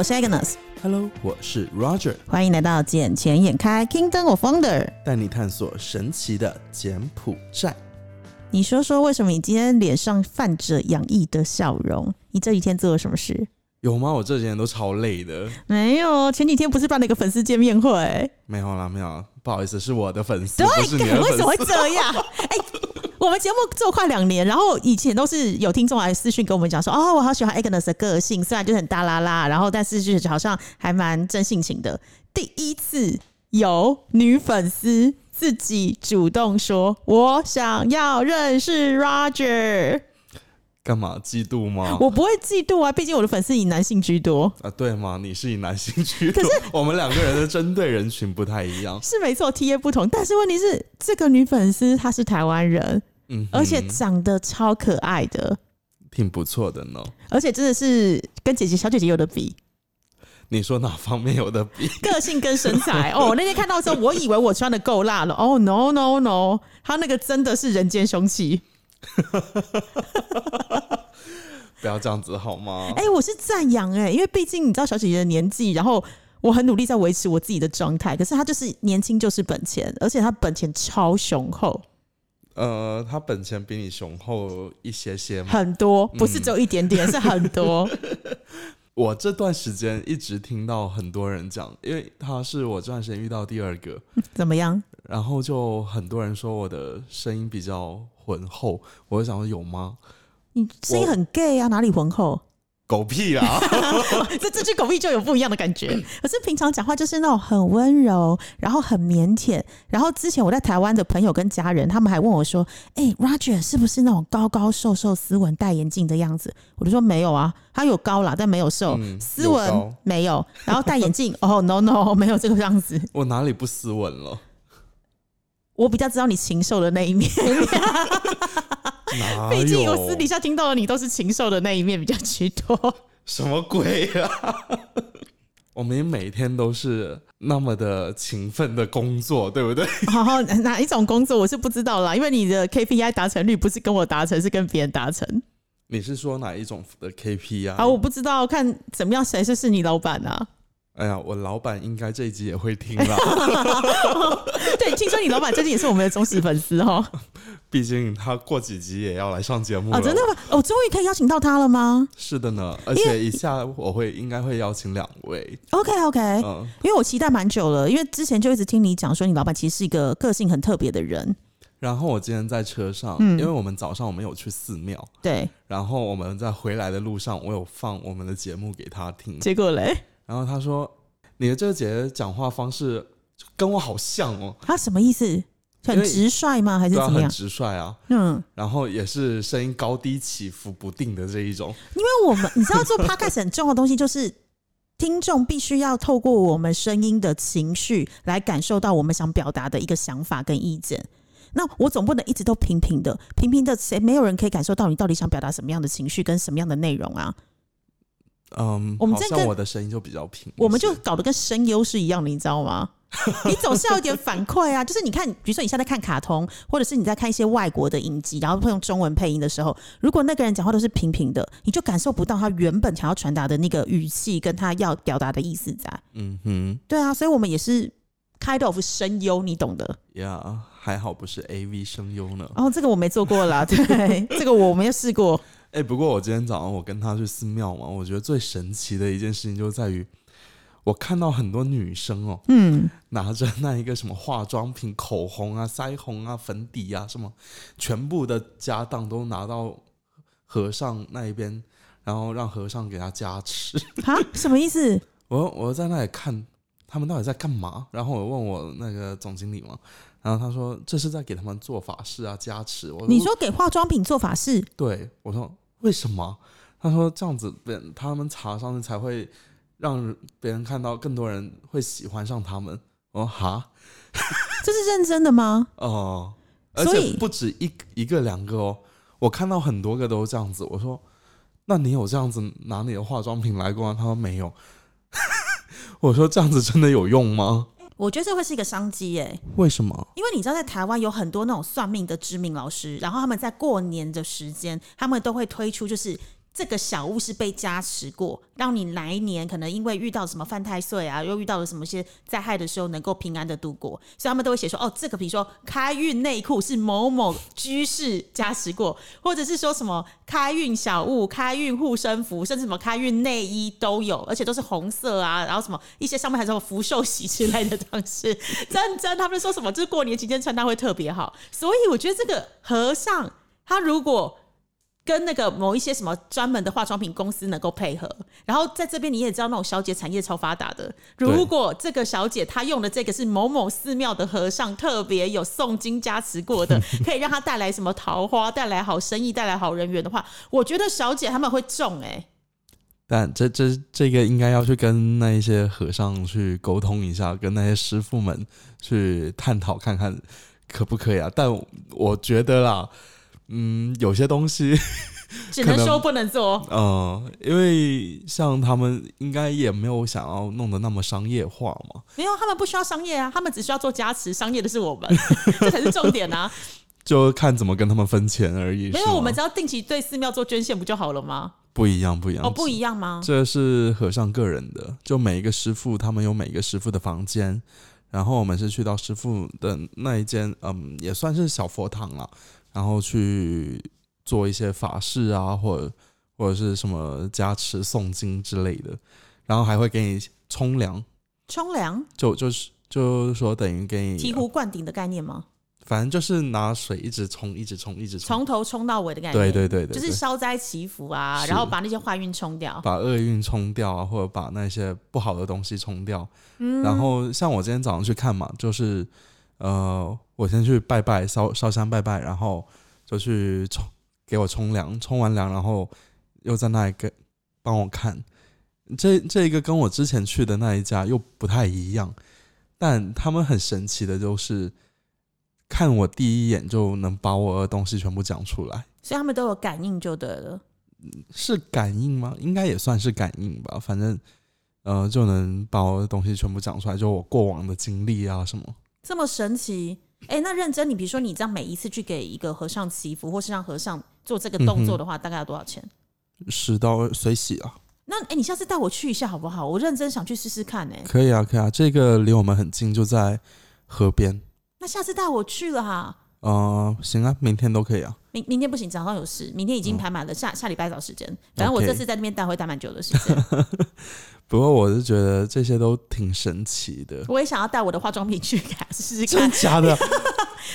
我是 Agnes，Hello，我是 Roger，欢迎来到眼前眼开 Kingdom of Wonder。带你探索神奇的柬埔寨。你说说，为什么你今天脸上泛着洋溢的笑容？你这几天做了什么事？有吗？我这几天都超累的。没有，前几天不是办了一个粉丝见面会？没有啦，没有啦，不好意思，是我的粉丝，对不是，你的为什么会粉丝。这样？哎、我们节目做快两年，然后以前都是有听众来私讯跟我们讲说，哦，我好喜欢 Agnes 的个性，虽然就是很大啦啦，然后但是就是好像还蛮真性情的。第一次有女粉丝自己主动说，我想要认识 Roger，干嘛嫉妒吗？我不会嫉妒啊，毕竟我的粉丝以男性居多。啊，对吗？你是以男性居多，可是 我们两个人的针对人群不太一样。是没错，T A 不同，但是问题是，这个女粉丝她是台湾人，嗯，而且长得超可爱的，挺不错的呢。而且真的是跟姐姐小姐姐有的比，你说哪方面有的比？个性跟身材。哦，那天看到的时候，我以为我穿的够辣了。哦，no no no，她那个真的是人间凶器。不要这样子好吗？哎、我是赞扬哎，因为毕竟你知道小姐姐的年纪，然后我很努力在维持我自己的状态，可是她就是年轻就是本钱，而且她本钱超雄厚，呃，她本钱比你雄厚一些些吗。很多，不是只有一点点，是很多。我这段时间一直听到很多人讲，因为他是我这段时间遇到第二个，怎么样？然后就很多人说我的声音比较浑厚，我就想说有吗？你声音很 gay 啊，哪里浑厚？狗屁啦！这这句狗屁就有不一样的感觉。可是平常讲话就是那种很温柔，然后很腼腆。然后之前我在台湾的朋友跟家人，他们还问我说：“哎、r o g e r 是不是那种高高瘦瘦、斯文、戴眼镜的样子？”我就说没有啊，他有高啦，但没有瘦，嗯斯文有没有，然后戴眼镜，哦、no no，没有这个样子。我哪里不斯文了？我比较知道你禽兽的那一面，哪毕竟？我私底下听到的你都是禽兽的那一面比较居多。什么鬼啊？我们每天都是那么的勤奋的工作，对不对？好好，哪一种工作我是不知道啦，因为你的 KPI 达成率不是跟我达成，是跟别人达成。你是说哪一种的 KPI？啊，我不知道看怎么样，谁是是你老板啊？哎呀，我老板应该这一集也会听啦，对，听说你老板最近也是我们的忠实粉丝哦。毕竟他过几集也要来上节目了。哦，真的吗？哦，终于可以邀请到他了吗是的呢，而且一下我会应该会邀请两位，？OK OK，、嗯，因为我期待蛮久了，因为之前就一直听你讲说你老板其实是一个个性很特别的人。然后我今天在车上，嗯因为我们早上我们有去寺庙，对，然后我们在回来的路上，我有放我们的节目给他听，结果嘞，然后他说你的这个姐姐讲话方式跟我好像哦，他什么意思？很直率吗？还是怎么样？很直率啊，嗯，然后也是声音高低起伏不定的这一种，因为我们你知道做 podcast 很重要的东西就是。听众必须要透过我们声音的情绪来感受到我们想表达的一个想法跟意见。那我总不能一直都平平的，平平的，谁没有人可以感受到你到底想表达什么样的情绪跟什么样的内容啊？嗯，我们这个我的声音就比较平，我们就搞得跟声优是一样的，你知道吗？你总是要有点反馈啊，就是你看，比如说你现在在看卡通，或者是你在看一些外国的影集，然后会用中文配音的时候，如果那个人讲话都是平平的，你就感受不到他原本想要传达的那个语气跟他要表达的意思在。嗯哼对啊，所以我们也是 kind of 声优，你懂的。呀还好不是 A V 声优呢。哦，这个我没做过啦，对，这个我没有试过。哎、不过我今天早上我跟他去寺庙嘛，我觉得最神奇的一件事情就在于，我看到很多女生哦，嗯，拿着那一个什么化妆品、口红啊、腮红啊、粉底啊，什么全部的家当都拿到和尚那一边，然后让和尚给他加持。啊，什么意思？我我在那里看他们到底在干嘛，然后我问我那个总经理嘛，然后他说这是在给他们做法事啊，加持。我你说给化妆品做法事？对，我说为什么？他说这样子他们查上去才会让别人看到，更多人会喜欢上他们。我说哈 这是认真的吗？哦、而且不止一一个两个哦，我看到很多个都这样子。我说那你有这样子拿你的化妆品来过吗？他说没有。我说这样子真的有用吗？我觉得这会是一个商机耶、为什么？因为你知道，在台湾有很多那种算命的知名老师，然后他们在过年的时间，他们都会推出就是。这个小物是被加持过，让你来年可能因为遇到什么犯太岁啊，又遇到了什么些灾害的时候，能够平安的度过。所以他们都会写说，哦，这个比如说开运内裤是某某居士加持过，或者是说什么开运小物、开运护身符，甚至什么开运内衣都有，而且都是红色啊，然后什么一些上面还什么福寿喜之类的东西。真真，他们说什么就是过年期间穿搭会特别好，所以我觉得这个和尚他如果。跟那个某一些什么专门的化妆品公司能够配合，然后在这边你也知道那种小姐产业超发达的。如果这个小姐她用的这个是某某寺庙的和尚特别有诵经加持过的，可以让她带来什么桃花、带来好生意、带来好人缘的话，我觉得小姐他们会中哎。但这这这个应该要去跟那一些和尚去沟通一下，跟那些师傅们去探讨看看可不可以啊？但我觉得啦。嗯，有些东西 只能说不能做。嗯，因为像他们应该也没有想要弄得那么商业化嘛。没有，他们不需要商业啊，他们只需要做加持，商业的是我们，这才是重点啊。就看怎么跟他们分钱而已。没有，我们只要定期对寺庙做捐献不就好了吗？不一样，不一样。哦，不一样吗？这是和尚个人的，就每一个师傅，他们有每一个师傅的房间，然后我们是去到师傅的那一间，嗯，也算是小佛堂了。然后去做一些法事啊，或者或者是什么加持诵经之类的，然后还会给你冲凉。冲凉就就是就是说等于给你醍醐灌顶的概念吗？反正就是拿水一直冲，一直冲，一直冲，从头冲到尾的感觉。对对对对，就是消灾祈福啊，然后把那些坏运冲掉，把厄运冲掉啊，或者把那些不好的东西冲掉。嗯，然后像我今天早上去看嘛，就是。呃，我先去拜拜，烧烧香拜拜，然后就去冲，给我冲凉，冲完凉，然后又在那里给帮我看。这这一个跟我之前去的那一家又不太一样，但他们很神奇的，就是看我第一眼就能把我的东西全部讲出来，所以他们都有感应就对了。是感应吗？应该也算是感应吧。反正呃，就能把我的东西全部讲出来，就我过往的经历啊什么。这么神奇，哎，那认真，你比如说你这样每一次去给一个和尚祈福，或是让和尚做这个动作的话，大概要多少钱？十刀随喜啊。那哎，你下次带我去一下好不好？我认真想去试试看。哎，可以啊，可以啊，这个离我们很近，就在河边。那下次带我去了哈。嗯，行啊，明天都可以啊。明明天不行，早上有事，明天已经排满了，下下礼拜找时间。反正我这次在那边待会待蛮久的时间。不过我是觉得这些都挺神奇的。我也想要带我的化妆品去看试试看，真的假的？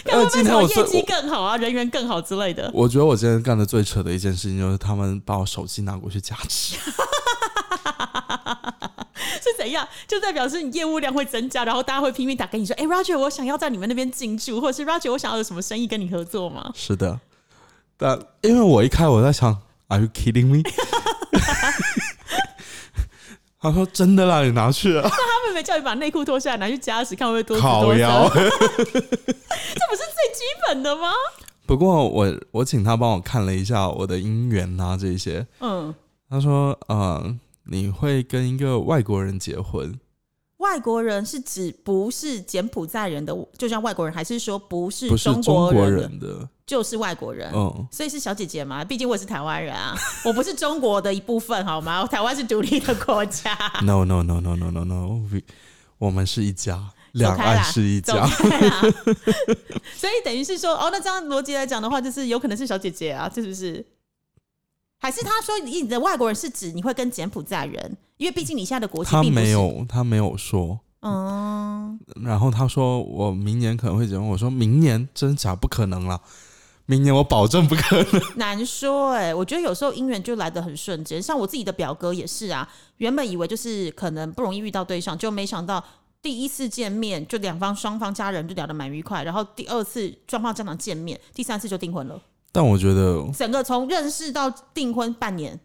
看会不会什么业绩更好啊，人缘更好之类的。我觉得我今天干的最扯的一件事情就是他们把我手机拿过去加持，是怎样？就代表是你业务量会增加，然后大家会拼命打给你说：“哎，Roger，我想要在你们那边进驻，或者是 Roger，我想要有什么生意跟你合作吗？” 是的，但因为我一开我在想，Are you kidding me？他说：“真的啦，你拿去啊。”那他妹妹叫你把内裤脱下来拿去加时，看会不会多烤腰？这不是最基本的吗？不过我我请他帮我看了一下我的姻缘啊，这些。嗯，他说：“呃，你会跟一个外国人结婚。”外国人是指不是柬埔寨人的，就像外国人，还是说不是中国人的，就是外国人？嗯，所以是小姐姐嘛，毕竟我也是台湾人啊，我不是中国的一部分，好吗？台湾是独立的国家。No no no no no no no，我们是一家，两岸是一家。所以等于是说，哦，那这样逻辑来讲的话，就是有可能是小姐姐啊，是不是？还是他说你的外国人是指你会跟柬埔寨人？因为毕竟你现在的国籍他没有，他没有说。嗯。然后他说我明年可能会结婚，我说明年真假不可能了，明年我保证不可能。难说哎，我觉得有时候姻缘就来的很瞬间，像我自己的表哥也是啊，原本以为就是可能不容易遇到对象，就没想到第一次见面就两方双方家人就聊得蛮愉快，然后第二次双方家长见面，第三次就订婚了。但我觉得整个从认识到订婚半年。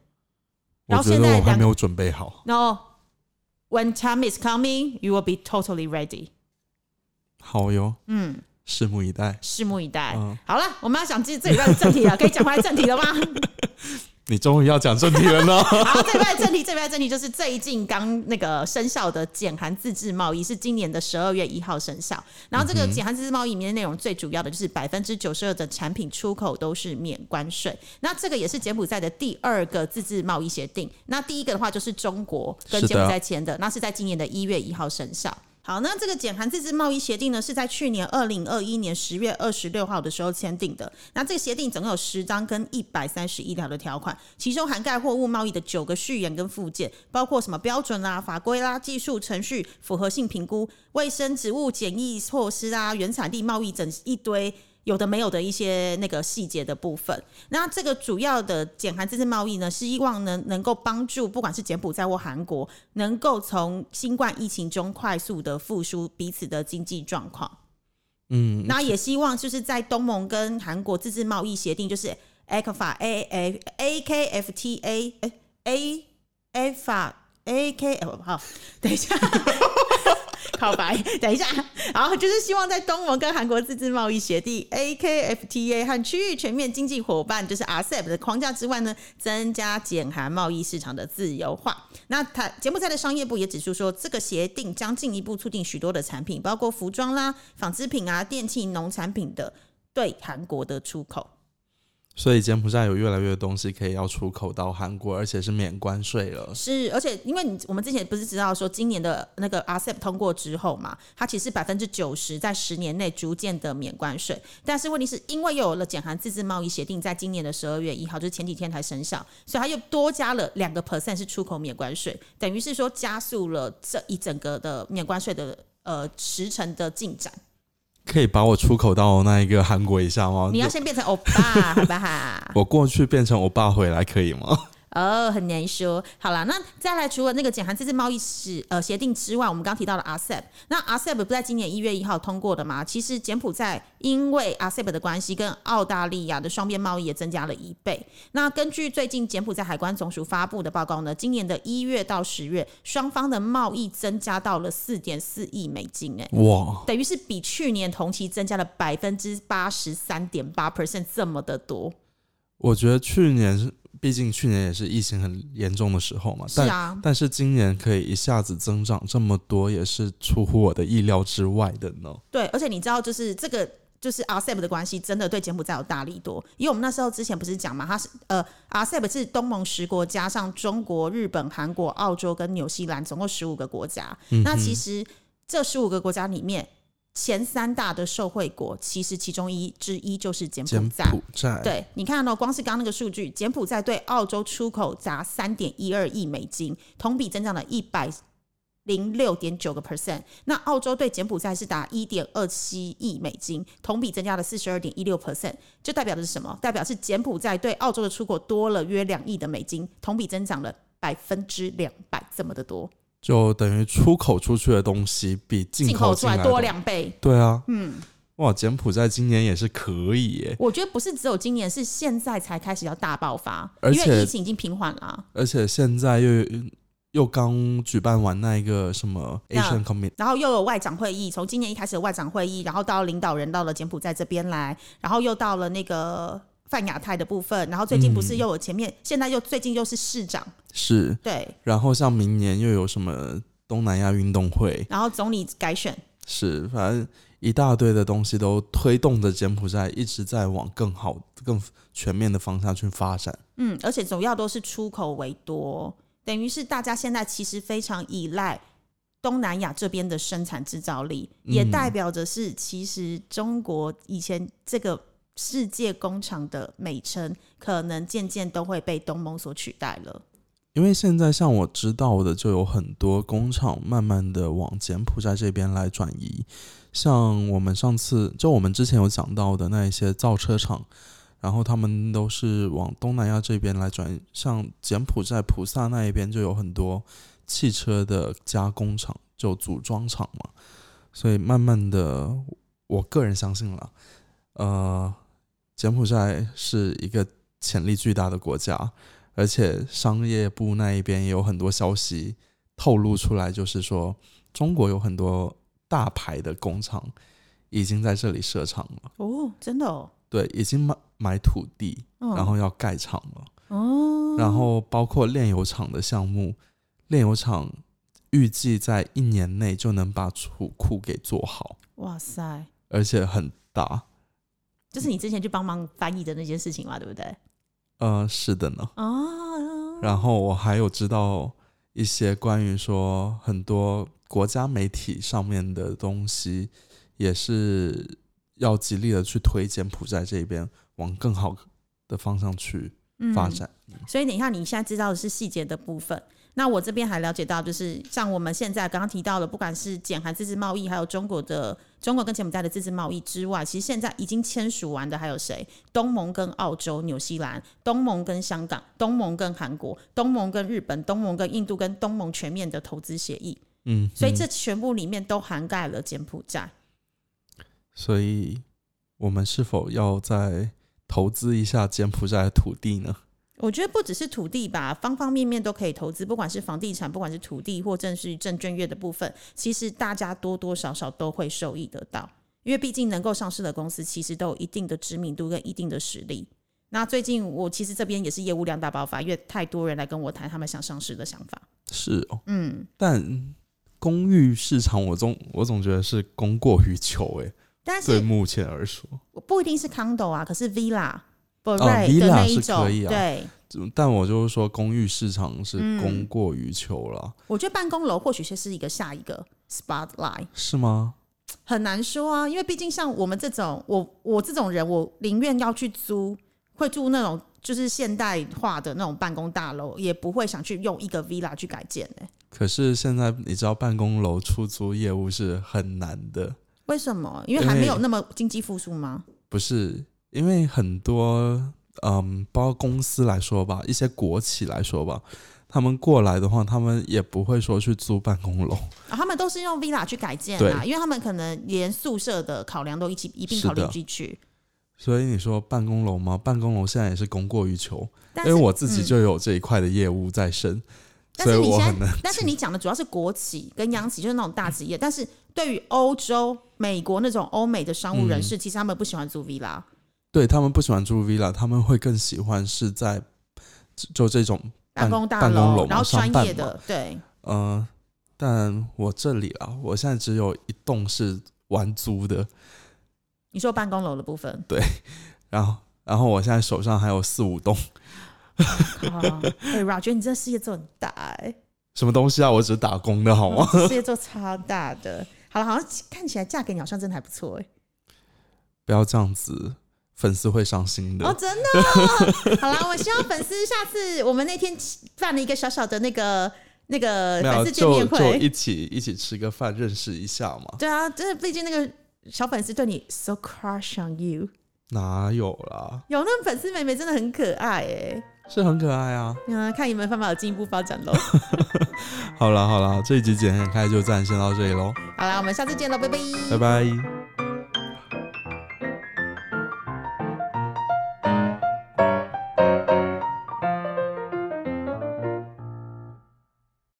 然后现在我还没有准备好。No, when time is coming, you will be totally ready。好哟，嗯，拭目以待，拭目以待。好了，我们要讲这这一段的正题了，可以讲回来正题了吗？你终于要讲正题了呢。好，这边正题，这边正题就是最近刚那个生效的减韩自治贸易，是今年的十二月一号生效。然后这个减韩自治贸易里面的内容最主要的就是百分之九十二的产品出口都是免关税。那这个也是柬埔寨的第二个自治贸易协定。那第一个的话就是中国跟柬埔寨签的，那是在今年的一月一号生效。好，那这个减韩自治贸易协定呢，是在去年二零二一年十月二十六号的时候签订的。那这个协定总共有十章跟一百三十一条的条款，其中涵盖货物贸易的九个序言跟附件，包括什么标准啦、法规啦、技术程序、符合性评估、卫生、植物检疫措施啊、原产地贸易整一堆。有的没有的一些那个细节的部分，那这个主要的减韩自治贸易呢，是希望能能够帮助不管是柬埔寨或韩国，能够从新冠疫情中快速的复苏彼此的经济状况。嗯，那也希望就是在东盟跟韩国自治贸易协定，就是 A 克法 A A A K F T A A A 法 A K F 好，等一下。好白，等一下，然后就是希望在东盟跟韩国自治贸易协定 （AKFTA） 和区域全面经济伙伴（就是 RCEP） 的框架之外呢，增加减韩贸易市场的自由化。那台柬埔寨的商业部也指出说，这个协定将进一步促进许多的产品，包括服装啦、纺织品啊、电器、农产品的对韩国的出口。所以柬埔寨有越来越多东西可以要出口到韩国，而且是免关税了。是，而且因为你我们之前不是知道说，今年的那个 RCEP 通过之后嘛，它其实百分之九十在十年内逐渐的免关税。但是问题是因为又有了减韩自治贸易协定，在今年的十二月一号，就是前几天才生效，所以它又多加了两个 percent 是出口免关税，等于是说加速了这一整个的免关税的呃时程的进展。可以把我出口到那一个韩国一下吗？你要先变成欧巴，好不好？我过去变成欧巴回来可以吗？哦，很难说。好了，那再来，除了那个减韩自治贸易史呃协定之外，我们刚提到了 RCEP。那 RCEP 不在今年一月一号通过的吗？其实柬埔寨因为 RCEP 的关系，跟澳大利亚的双边贸易也增加了一倍。那根据最近柬埔寨海关总署发布的报告呢，今年的一月到十月，双方的贸易增加到了四点四亿美金，哎，哇，等于是比去年同期增加了百分之八十三点八 percent 这么的多。我觉得去年是。毕竟去年也是疫情很严重的时候嘛，但啊，但是今年可以一下子增长这么多，也是出乎我的意料之外的呢。对，而且你知道，就是这个就是 RCEP 的关系，真的对柬埔寨有大力多。因为我们那时候之前不是讲嘛，它是呃 RCEP 是东盟十国加上中国、日本、韩国、澳洲跟纽西兰，总共十五个国家。那其实这十五个国家里面。前三大的受惠国，其实其中一之一就是柬埔寨。对，你看到光是刚那个数据，柬埔寨对澳洲出口砸三点一二亿美金，同比增长了一百零六点九个 percent。那澳洲对柬埔寨是达一点二七亿美金，同比增加了四十二点一六 percent。就代表的是什么？代表是柬埔寨对澳洲的出口多了约两亿的美金，同比增长了百分之两百这么的多。就等于出口出去的东西比进口出来多两倍。对啊，嗯，哇，柬埔寨今年也是可以耶。我觉得不是只有今年，是现在才开始要大爆发，而且疫情已经平缓了。而且现在又又刚举办完那一个什么 Asian Commit，然后又有外长会议，从今年一开始的外长会议，然后到领导人到了柬埔寨这边来，然后又到了那个。泛亚太的部分，然后最近不是又有前面，现在又最近又是市长，是。对，然后像明年又有什么东南亚运动会，然后总理改选，是反正一大堆的东西都推动着柬埔寨一直在往更好、更全面的方向去发展。嗯，而且主要都是出口为多，等于是大家现在其实非常依赖东南亚这边的生产制造力，也代表着是其实中国以前这个。世界工厂的美称可能渐渐都会被东盟所取代了，因为现在像我知道的，就有很多工厂慢慢的往柬埔寨这边来转移。像我们上次就我们之前有讲到的那一些造车厂，然后他们都是往东南亚这边来转移。像柬埔寨普萨那一边就有很多汽车的加工厂，就组装厂嘛。所以慢慢的，我个人相信了，呃。柬埔寨是一个潜力巨大的国家，而且商业部那一边也有很多消息透露出来，就是说中国有很多大牌的工厂已经在这里设厂了。哦，真的哦？对，已经买买土地，然后要盖厂了。哦。然后包括炼油厂的项目，炼油厂预计在一年内就能把储库给做好，哇塞，而且很大。就是你之前去帮忙翻译的那件事情嘛，对不对？呃，是的呢。哦，然后我还有知道一些关于说很多国家媒体上面的东西，也是要极力的去推柬埔寨这边往更好的方向去发展。所以等一下，你现在知道的是细节的部分。那我这边还了解到，就是像我们现在刚刚提到的，不管是柬韩自治贸易，还有中国的中国跟柬埔寨的自治贸易之外，其实现在已经签署完的还有谁？东盟跟澳洲、纽西兰，东盟跟香港，东盟跟韩国，东盟跟日本，东盟跟印度，跟东盟全面的投资协议。嗯，所以这全部里面都涵盖了柬埔寨。所以我们是否要再投资一下柬埔寨的土地呢？我觉得不只是土地吧，方方面面都可以投资，不管是房地产，不管是土地或正是证券业的部分，其实大家多多少少都会受益得到，因为毕竟能够上市的公司其实都有一定的知名度跟一定的实力。那最近我其实这边也是业务量大爆发，因为太多人来跟我谈他们想上市的想法。是哦，嗯，但公寓市场我总我总觉得是供过于求诶，但是对目前而说，不一定是 condo 啊，可是 villa、哦 villa 那一种，是可以啊对。但我就是说公寓市场是嗯供过于求了，我觉得办公楼或许是一个下一个 spotlight。是吗？很难说啊，因为毕竟像我们这种，我我这种人，我宁愿要去租，会住那种就是现代化的那种办公大楼，也不会想去用一个 villa 去改建呢、可是现在你知道办公楼出租业务是很难的，为什么？因为还没有那么经济复苏吗？不是因为很多嗯，包括公司来说吧，一些国企来说吧，他们过来的话，他们也不会说去租办公楼，啊，他们都是用 villa 去改建啊，因为他们可能连宿舍的考量都一起一并考虑进去。所以你说办公楼吗？办公楼现在也是供过于求，因为我自己嗯就有这一块的业务在身，但所以是你现在我很难。但是你讲的主要是国企跟央企，就是那种大企业。但是对于欧洲、美国那种欧美的商务人嗯士，其实他们不喜欢租 villa。对他们不喜欢住 villa，他们会更喜欢是在就这种办公大楼然后专业的，对，呃，但我这里啊，我现在只有一栋是完租的，你说办公楼的部分，对然后然后我现在手上还有四五栋，啊，哎，Roger，你这事业做很大哎、什么东西啊？我只是打工的好吗？哦事业做超大的。好了，好像看起来嫁给你好像真的还不错哎、不要这样子，粉丝会伤心的。哦，真的哦、好啦，我希望粉丝下次我们那天办了一个小小的那个那个，粉丝见就就面会，一起一起吃个饭，认识一下嘛。对啊，就是毕竟那个小粉丝对你 so crush on you，哪有啦？有那种粉丝妹妹真的很可爱哎、是很可爱啊。嗯，看有没有办法有进一步发展喽。好啦好啦，这一集简很开就暂先到这里喽，好啦，我们下次见喽，拜拜。拜拜。